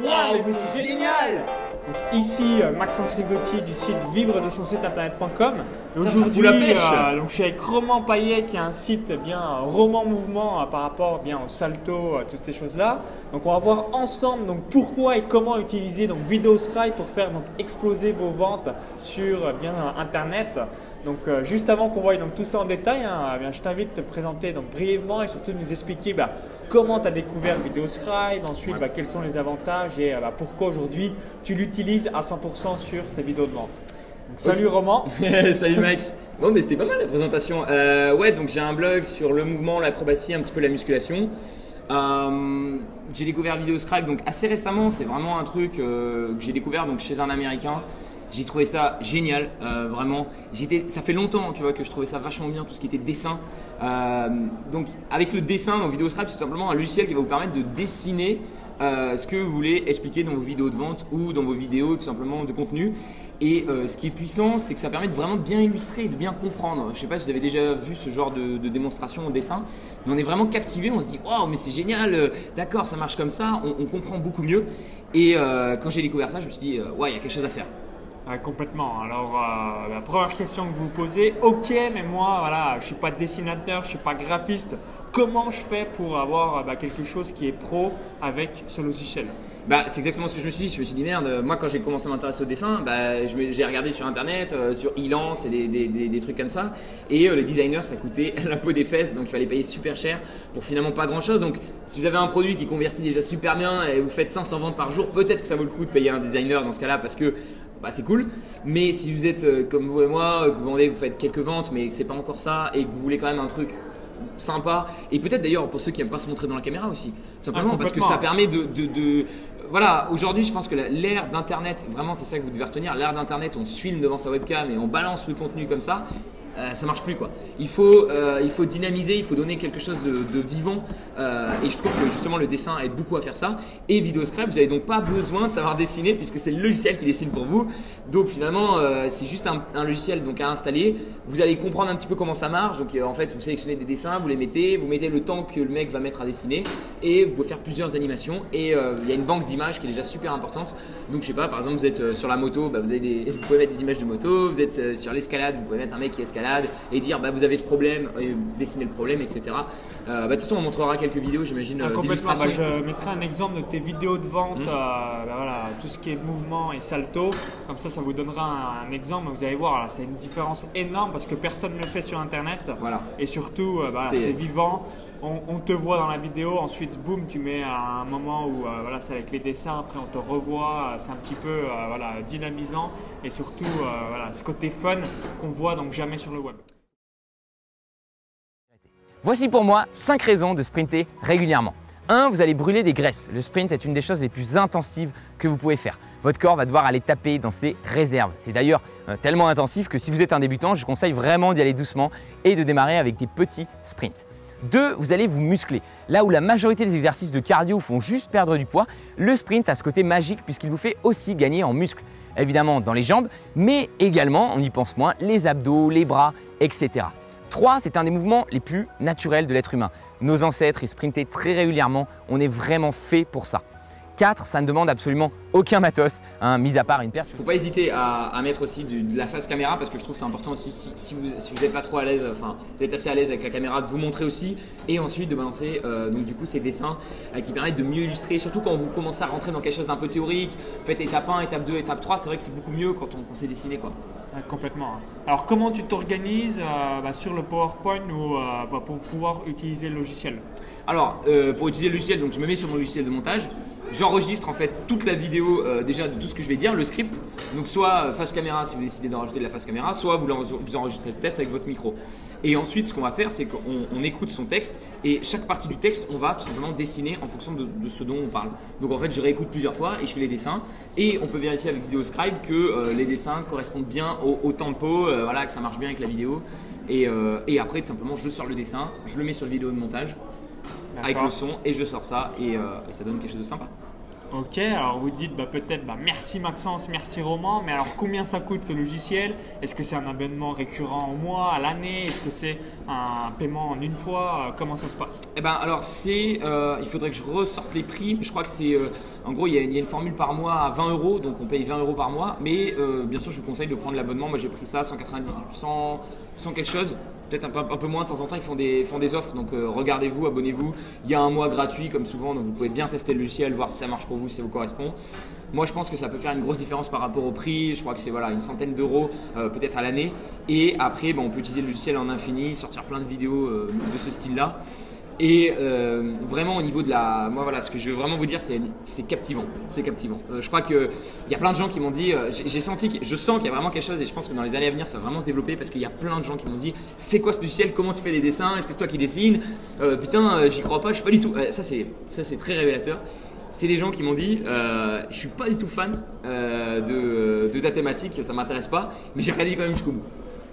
Waouh, mais c'est génial Ici, euh, Maxence Rigotti du site vivre de son site internet.com. Aujourd'hui, euh, donc, je suis avec Roman Payet qui a un site eh bien euh, roman mouvement euh, par rapport bien au salto, euh, toutes ces choses-là. Donc on va voir ensemble donc pourquoi et comment utiliser donc VideoScribe pour faire donc exploser vos ventes sur bien internet. Donc juste avant qu'on voie donc tout ça en détail, hein, eh je t'invite à te présenter donc brièvement et surtout de nous expliquer bah, comment tu as découvert VideoScribe, ensuite bah, quels sont les avantages et euh, bah, pourquoi aujourd'hui tu l'utilises à 100% sur tes vidéos de vente? Donc, salut. Roman. Salut Max. Bon, mais c'était pas mal la présentation. Euh, ouais, donc j'ai un blog sur le mouvement, l'acrobatie, un petit peu la musculation. Euh, j'ai découvert VideoScribe donc assez récemment. C'est vraiment un truc euh, que j'ai découvert donc chez un Américain. J'ai trouvé ça génial, euh, vraiment. J'étais, ça fait longtemps, tu vois, que je trouvais ça vachement bien, tout ce qui était dessin. Euh, donc, avec le dessin dans VideoScribe, c'est simplement un logiciel qui va vous permettre de dessiner euh, ce que vous voulez expliquer dans vos vidéos de vente ou dans vos vidéos tout simplement de contenu. Et ce qui est puissant, c'est que ça permet de vraiment bien illustrer de bien comprendre. Je sais pas si vous avez déjà vu ce genre de, démonstration au dessin, mais on est vraiment captivé, on se dit waouh, mais c'est génial, d'accord, ça marche comme ça, on, comprend beaucoup mieux. Et quand j'ai découvert ça, je me suis dit ouais, il y a quelque chose à faire. Complètement. Alors, euh, la première question que vous vous posez, ok, mais moi, voilà, je suis pas dessinateur, je suis pas graphiste. Comment je fais pour avoir euh, bah, quelque chose qui est pro avec ce logiciel? Bah, c'est exactement ce que je me suis dit. Je me suis dit, merde, euh, moi quand j'ai commencé à m'intéresser au dessin, bah, j'ai regardé sur internet, euh, sur Elance et des, trucs comme ça. Et les designers, ça coûtait la peau des fesses, donc il fallait payer super cher pour finalement pas grand chose. Donc si vous avez un produit qui convertit déjà super bien et vous faites 500 ventes par jour, peut-être que ça vaut le coup de payer un designer dans ce cas-là parce que. Bah, c'est cool, mais si vous êtes euh, comme vous et moi, que vous vendez, vous faites quelques ventes, mais que c'est pas encore ça, et que vous voulez quand même un truc sympa, et peut-être d'ailleurs pour ceux qui aiment pas se montrer dans la caméra aussi, simplement Ah, parce que ça permet de, de- de- voilà, aujourd'hui, je pense que l'ère d'Internet, vraiment, c'est ça que vous devez retenir. L'ère d'Internet, on se filme devant sa webcam et on balance le contenu comme ça. Euh, ça marche plus quoi. Il faut, euh, il faut dynamiser, il faut donner quelque chose de, vivant. euh, et je trouve que justement le dessin aide beaucoup à faire ça. Et VideoScribe, vous n'avez donc pas besoin de savoir dessiner puisque c'est le logiciel qui dessine pour vous. Donc finalement, c'est juste un, logiciel donc à installer. Vous allez comprendre un petit peu comment ça marche. Donc en fait, vous sélectionnez des dessins, vous les mettez, vous mettez le temps que le mec va mettre à dessiner et vous pouvez faire plusieurs animations. Et il y a une banque d'images qui est déjà super importante. Donc je sais pas, par exemple, vous êtes sur la moto, bah, vous, vous pouvez mettre des images de moto. Vous êtes sur l'escalade, vous pouvez mettre un mec qui escalade et dire bah, vous avez ce problème, et dessiner le problème, etc. Euh, bah, de toute façon, on montrera quelques vidéos, j'imagine, Ah, euh, complètement. Bah, je mettrai un exemple de tes vidéos de vente, Mhm. euh, bah, voilà, tout ce qui est mouvement et salto. Comme ça, ça vous donnera un, un exemple. Vous allez voir, c'est une différence énorme parce que personne ne le fait sur Internet. Voilà. Et surtout, bah, c'est vivant. On, te voit dans la vidéo, ensuite, boum, tu mets un moment où euh, voilà, c'est avec les dessins, après on te revoit, euh, c'est un petit peu euh, voilà, dynamisant et surtout ce côté fun qu'on voit donc jamais sur le web. Voici pour moi 5 raisons de sprinter régulièrement. 1. Vous allez brûler des graisses. Le sprint est une des choses les plus intensives que vous pouvez faire. Votre corps va devoir aller taper dans ses réserves. C'est d'ailleurs tellement intensif que si vous êtes un débutant, je conseille vraiment d'y aller doucement et de démarrer avec des petits sprints. 2. Vous allez vous muscler. Là où la majorité des exercices de cardio font juste perdre du poids, le sprint a ce côté magique puisqu'il vous fait aussi gagner en muscles. Évidemment dans les jambes, mais également, on y pense moins, les abdos, les bras, etc. 3, c'est un des mouvements les plus naturels de l'être humain. Nos ancêtres, ils sprintaient très régulièrement, on est vraiment fait pour ça. 4, ça ne demande absolument aucun matos, hein, mis à part une perche. Faut pas hésiter à, à mettre aussi du- de la face caméra parce que je trouve que c'est important aussi si, si vous si vous n'êtes pas trop à l'aise, enfin vous êtes assez à l'aise avec la caméra, de vous montrer aussi et ensuite de balancer euh, donc du coup ces dessins euh, qui permettent de mieux illustrer, surtout quand vous commencez à rentrer dans quelque chose d'un peu théorique. Faites étape 1, étape 2, étape 3, c'est vrai que c'est beaucoup mieux quand on, sait dessiner quoi. Complètement. hein. Alors comment tu t'organises euh, bah, sur le PowerPoint ou euh, bah, pour pouvoir utiliser le logiciel? Alors, euh, pour utiliser le logiciel, donc je me mets sur mon logiciel de montage. J'enregistre en fait toute la vidéo euh, déjà de tout ce que je vais dire, le script. Donc soit euh, face caméra si vous décidez d'en rajouter de la face caméra, soit vous, enregistrez ce test avec votre micro. Et ensuite, ce qu'on va faire, c'est qu'on on écoute son texte et chaque partie du texte, on va tout simplement dessiner en fonction de, de ce dont on parle. Donc en fait, je réécoute plusieurs fois et je fais les dessins. Et on peut vérifier avec VideoScribe que euh, les dessins correspondent bien au, au tempo, euh, voilà, que ça marche bien avec la vidéo. Et, et après, tout simplement, je sors le dessin, je le mets sur le vidéo de montage avec le son et je sors ça et, euh, et ça donne quelque chose de sympa. Ok, alors vous dites bah, peut-être bah, merci Maxence, merci Roman, mais alors combien ça coûte ce logiciel? Est-ce que c'est un abonnement récurrent au mois, à l'année? Est-ce que c'est un paiement en une fois? Euh, Comment ça se passe? Eh ben alors c'est, euh, il faudrait que je ressorte les prix, mais je crois que c'est, euh, en gros il y, a, une formule par mois à 20 euros, donc on paye 20 euros par mois, mais bien sûr je vous conseille de prendre l'abonnement, moi j'ai pris ça 190, 100, 100 quelque chose, peut-être un peu, moins de temps en temps ils font des, font des offres, donc euh, regardez-vous, abonnez-vous, il y a un mois gratuit comme souvent, donc vous pouvez bien tester le logiciel, voir si ça marche pour vous, si ça vous correspond. Moi, je pense que ça peut faire une grosse différence par rapport au prix. Je crois que c'est voilà, une centaine d'euros euh, peut-être à l'année. Et après, ben, on peut utiliser le logiciel en infini, sortir plein de vidéos euh, de ce style-là. Et euh, vraiment au niveau de la, moi voilà, ce que je veux vraiment vous dire, c'est captivant, c'est captivant. Euh, je crois que il y a plein de gens qui m'ont dit, euh, j'ai senti, je sens qu'il y a vraiment quelque chose et je pense que dans les années à venir, ça va vraiment se développer parce qu'il y a plein de gens qui m'ont dit, c'est quoi ce logiciel, comment tu fais les dessins, est-ce que c'est toi qui dessines, putain, j'y crois pas, je suis pas du tout. Ça c'est, ça c'est très révélateur. C'est des gens qui m'ont dit, je suis pas du tout fan de, de ta thématique, ça m'intéresse pas, mais j'ai regardé quand même jusqu'au bout.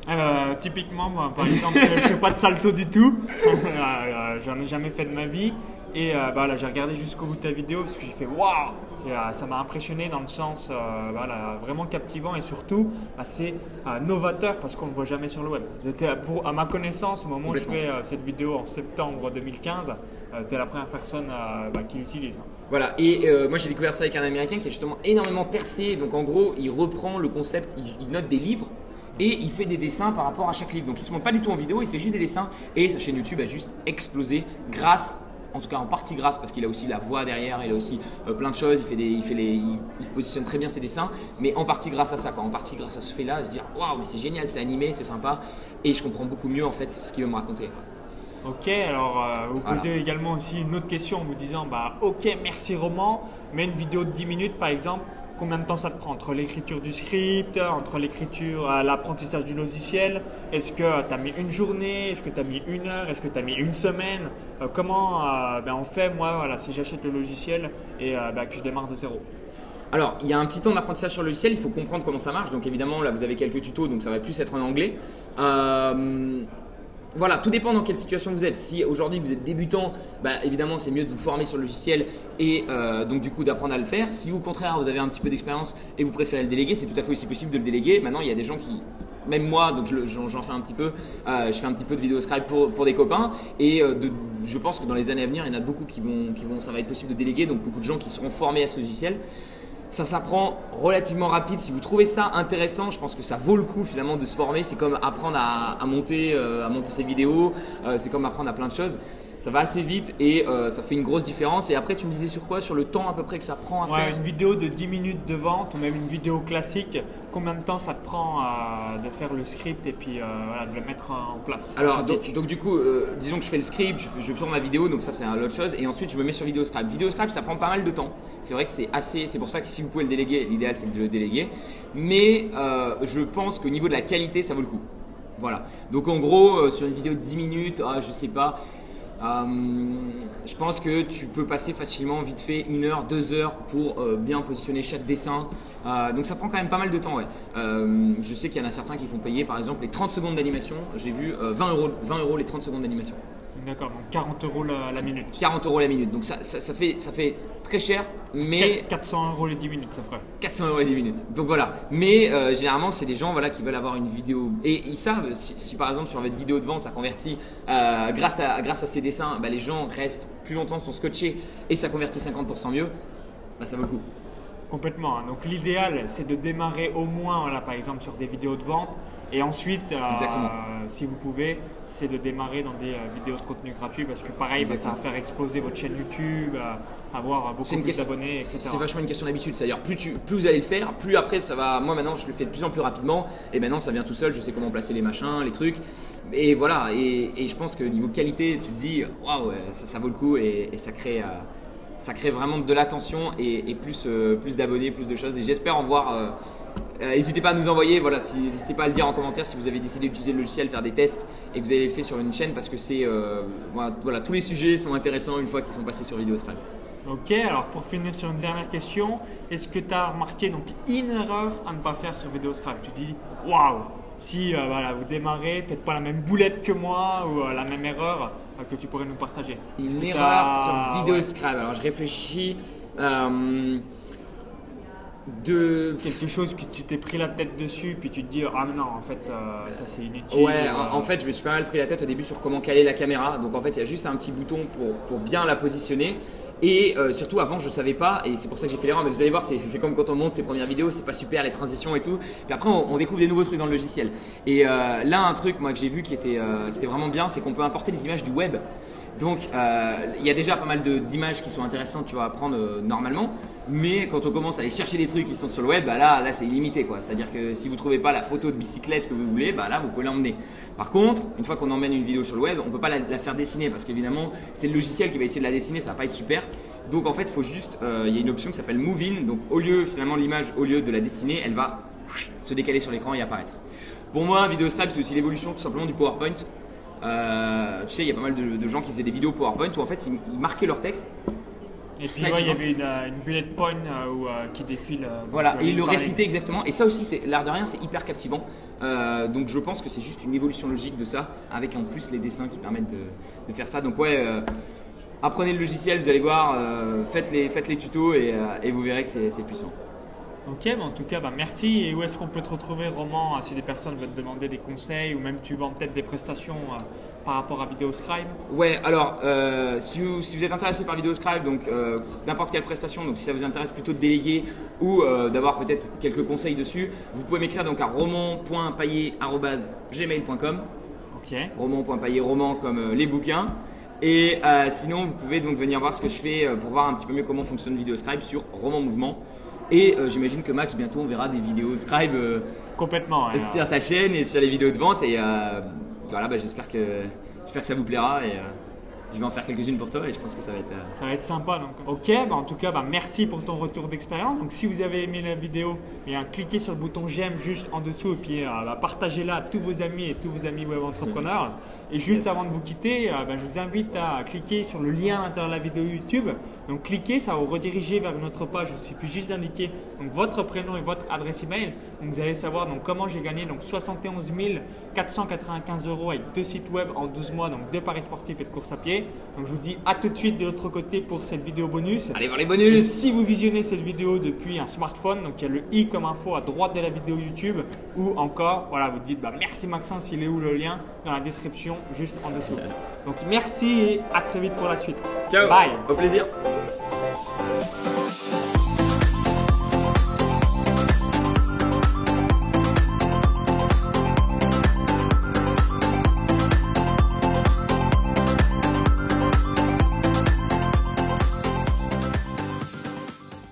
Euh, typiquement, moi, par exemple, je fais pas de salto du tout. Euh, J'en ai jamais fait de ma vie. Et euh, bah, là, j'ai regardé jusqu'au bout de ta vidéo parce que j'ai fait waouh euh, Ça m'a impressionné dans le sens euh, voilà, vraiment captivant et surtout bah, euh, novateur parce qu'on ne le voit jamais sur le web. C'était, à ma connaissance, au moment où je fais euh, cette vidéo en septembre 2015, tu es la première personne euh, bah, qui l'utilise. hein. Voilà, et euh, moi j'ai découvert ça avec un américain qui a justement énormément percé. Donc en gros, il reprend le concept, il, il note des livres et il fait des dessins par rapport à chaque livre. Donc il se montre pas du tout en vidéo, il fait juste des dessins et sa chaîne YouTube a juste explosé grâce. En tout cas, en partie grâce, parce qu'il a aussi la voix derrière, il a aussi euh, plein de choses, il, fait des, il, fait les, il, il positionne très bien ses dessins, mais en partie grâce à ça, quoi. en partie grâce à ce fait-là, se dire waouh, mais c'est génial, c'est animé, c'est sympa, et je comprends beaucoup mieux en fait ce qu'il veut me raconter. quoi. Ok, alors euh, vous Voilà. posez également aussi une autre question en vous disant bah ok merci Roman, mais une vidéo de 10 minutes par exemple, combien de temps ça te prend entre l'écriture du script, entre l'écriture, euh, l'apprentissage du logiciel? Est-ce que tu as mis une journée? Est-ce que tu as mis une heure? Est-ce que tu as mis une semaine? Euh, Comment euh, ben, on fait moi voilà si j'achète le logiciel et euh, ben, que je démarre de zéro? Alors, il y a un petit temps d'apprentissage sur le logiciel, il faut comprendre comment ça marche. Donc, évidemment, là, vous avez quelques tutos, donc ça va plus être en anglais. Euh, voilà, tout dépend dans quelle situation vous êtes. Si aujourd'hui vous êtes débutant, bah, évidemment, c'est mieux de vous former sur le logiciel et euh, donc du coup d'apprendre à le faire. Si au contraire vous avez un petit peu d'expérience et vous préférez le déléguer, c'est tout à fait aussi possible de le déléguer. Maintenant, il y a des gens qui même moi, donc je j'en j'en fais un petit peu, euh, je fais un petit peu de vidéo scribe pour, des copains et euh, je pense que dans les années à venir, il y en a beaucoup qui vont, qui vont, ça va être possible de déléguer, donc beaucoup de gens qui seront formés à ce logiciel. Ça s'apprend relativement rapide. Si vous trouvez ça intéressant, je pense que ça vaut le coup finalement de se former. C'est comme apprendre à, monter, euh, à monter ses vidéos. Euh, c'est comme apprendre à plein de choses. Ça va assez vite et euh, ça fait une grosse différence. Et après, tu me disais sur quoi? Sur le temps à peu près que ça prend à Ouais, faire? une vidéo de 10 minutes de vente ou même une vidéo classique, combien de temps ça te prend euh, de faire le script et puis euh, voilà, de le mettre en place? Alors, donc, donc du coup, euh, disons que je fais le script, je, fais- je tourne ma vidéo, donc ça c'est un autre chose, et ensuite je me mets sur VideoScribe. VideoScribe, ça prend pas mal de temps. C'est vrai que c'est assez, c'est pour ça que si vous pouvez le déléguer, l'idéal c'est de le déléguer. Mais euh, je pense qu'au niveau de la qualité, ça vaut le coup. Voilà. Donc en gros, euh, sur une vidéo de 10 minutes, ah, je sais pas. Euh, je pense que tu peux passer facilement, vite fait, une heure, deux heures pour euh, bien positionner chaque dessin. Euh, donc ça prend quand même pas mal de temps, ouais. Je sais qu'il y en a certains qui font payer, par exemple, les 30 secondes d'animation. J'ai vu euh, 20, euros, 20 euros les 30 secondes d'animation. D'accord, donc 40 euros la, la minute. 40 euros la minute. Donc ça, ça, ça fait, ça fait très cher, mais 400 euros les 10 minutes, ça ferait. 400 euros les 10 minutes. Donc voilà. Mais euh, généralement, c'est des gens voilà, qui veulent avoir une vidéo. Et ils savent, si, si par exemple sur votre vidéo de vente, ça convertit euh, grâce, à, grâce à ces dessins, bah, les gens restent plus longtemps, sont scotchés et ça convertit 50% mieux, bah, ça vaut le coup. Complètement. hein. Donc l'idéal, c'est de démarrer au moins, voilà, par exemple, sur des vidéos de vente. Et ensuite, euh, si vous pouvez, c'est de démarrer dans des euh, vidéos de contenu gratuit parce que pareil, bah, ça va faire exploser votre chaîne YouTube, euh, avoir beaucoup plus question- d'abonnés, etc. C'est vachement une question d'habitude. C'est-à-dire, plus, tu, plus vous allez le faire, plus après ça va. Moi maintenant, je le fais de plus en plus rapidement. Et maintenant, ça vient tout seul. Je sais comment placer les machins, les trucs. Et voilà. Et, et je pense que niveau qualité, tu te dis, waouh, ça, ça vaut le coup. Et, et ça crée. euh, ça crée vraiment de l'attention et, plus, euh, plus d'abonnés, plus de choses. Et j'espère en voir. euh, euh, N'hésitez pas à nous envoyer, voilà, si- n'hésitez pas à le dire en commentaire si vous avez décidé d'utiliser le logiciel, faire des tests et que vous avez fait sur une chaîne parce que c'est voilà, tous les sujets sont intéressants une fois qu'ils sont passés sur VideoScribe. Ok, alors pour finir sur une dernière question, est-ce que tu as remarqué donc une erreur à ne pas faire sur VideoScribe Tu dis waouh, si euh, voilà, vous démarrez, faites pas la même boulette que moi ou euh, la même erreur euh, que tu pourrais nous partager. Une erreur sur ouais. VideoScribe. Alors je réfléchis. De Quelque chose que tu t'es pris la tête dessus, puis tu te dis ah mais non en fait euh, ça c'est inutile. Ouais, ou, en euh, en fait, je me suis pas mal pris la tête au début sur comment caler la caméra. Donc en fait, il y a juste un petit bouton pour, pour bien la positionner. Et euh, surtout, avant, je savais pas, et c'est pour ça que j'ai fait l'erreur. Mais vous allez voir, c'est comme quand on monte ses premières vidéos, c'est pas super les transitions et tout. Puis après, on, on découvre des nouveaux trucs dans le logiciel. Et euh, là, un truc moi que j'ai vu qui était, euh, qui était vraiment bien, c'est qu'on peut importer des images du web. Donc, euh, il y a déjà pas mal d'images qui sont intéressantes, tu vas apprendre euh, normalement. Mais quand on commence à aller chercher des trucs qui sont sur le web, bah là, là c'est illimité quoi. C'est-à-dire que si vous trouvez pas la photo de bicyclette que vous voulez, bah là, vous pouvez l'emmener. Par contre, une fois qu'on emmène une vidéo sur le web, on peut pas la, la faire dessiner parce qu'évidemment, c'est le logiciel qui va essayer de la dessiner, ça va pas être super. Donc en fait, il faut juste, euh, il y a une option qui s'appelle Move In. Donc au lieu, finalement, l'image, au lieu de la dessiner, elle va se décaler sur l'écran et apparaître. Pour moi, VideoScribe, c'est aussi l'évolution tout simplement du PowerPoint. Euh, tu sais, il y a pas mal de, de gens qui faisaient des vidéos PowerPoint où en fait ils, ils marquaient leur texte. Et puis ouais, il y avait une, euh, une bullet point euh, où, euh, qui défile. Voilà, et ils avez le parlé. récitaient exactement. Et ça aussi, c'est l'air de rien, c'est hyper captivant. Euh, donc je pense que c'est juste une évolution logique de ça, avec en plus les dessins qui permettent de, de faire ça. Donc ouais, apprenez le logiciel, vous allez voir, faites, les, faites les tutos et, et vous verrez que c'est puissant. Ok, mais en tout cas, bah, merci. Et où est-ce qu'on peut te retrouver, Roman, euh, si des personnes veulent te demander des conseils ou même tu vends peut-être des prestations euh, par rapport à VideoScribe Ouais, alors euh, si, vous, si vous êtes intéressé par VideoScribe, donc euh, n'importe quelle prestation, donc si ça vous intéresse plutôt de déléguer ou d'avoir peut-être quelques conseils dessus, vous pouvez m'écrire donc à roman.paillet@gmail.com, Ok. roman.paillet roman comme les bouquins. Et sinon, vous pouvez donc venir voir ce que je fais pour voir un petit peu mieux comment fonctionne VideoScribe sur Roman Mouvement. Et euh, j'imagine que Max, bientôt, on verra des vidéos Scribe euh, Complètement. sur ta chaîne et sur les vidéos de vente. Et euh, voilà, bah, j'espère que, j'espère que ça vous plaira. Et je vais en faire quelques-unes pour toi et je pense que ça va être. euh, Ça va être sympa. Donc. Ok, bah en tout cas, bah merci pour ton retour d'expérience. Donc si vous avez aimé la vidéo, eh bien, cliquez sur le bouton j'aime juste en dessous et puis euh, bah, partagez-la à tous vos amis et tous vos amis web entrepreneurs. Et juste avant de vous quitter, euh, bah, je vous invite à cliquer sur le lien à l'intérieur de la vidéo YouTube. Donc cliquez, ça va vous rediriger vers une autre page. Il suffit juste d'indiquer donc, votre prénom et votre adresse email. Donc vous allez savoir donc, comment j'ai gagné donc, 71 495 euros avec deux sites web en 12 mois, donc deux paris sportifs et de course à pied. Donc je vous dis à tout de suite de l'autre côté pour cette vidéo bonus. Allez voir les Et bonus si vous visionnez cette vidéo depuis un smartphone, donc il y a le i comme info à droite de la vidéo YouTube, ou encore, voilà, vous dites bah, merci Maxence, il est où le lien Dans la description, juste en dessous. Donc merci et à très vite pour la suite. Ciao Bye. Au plaisir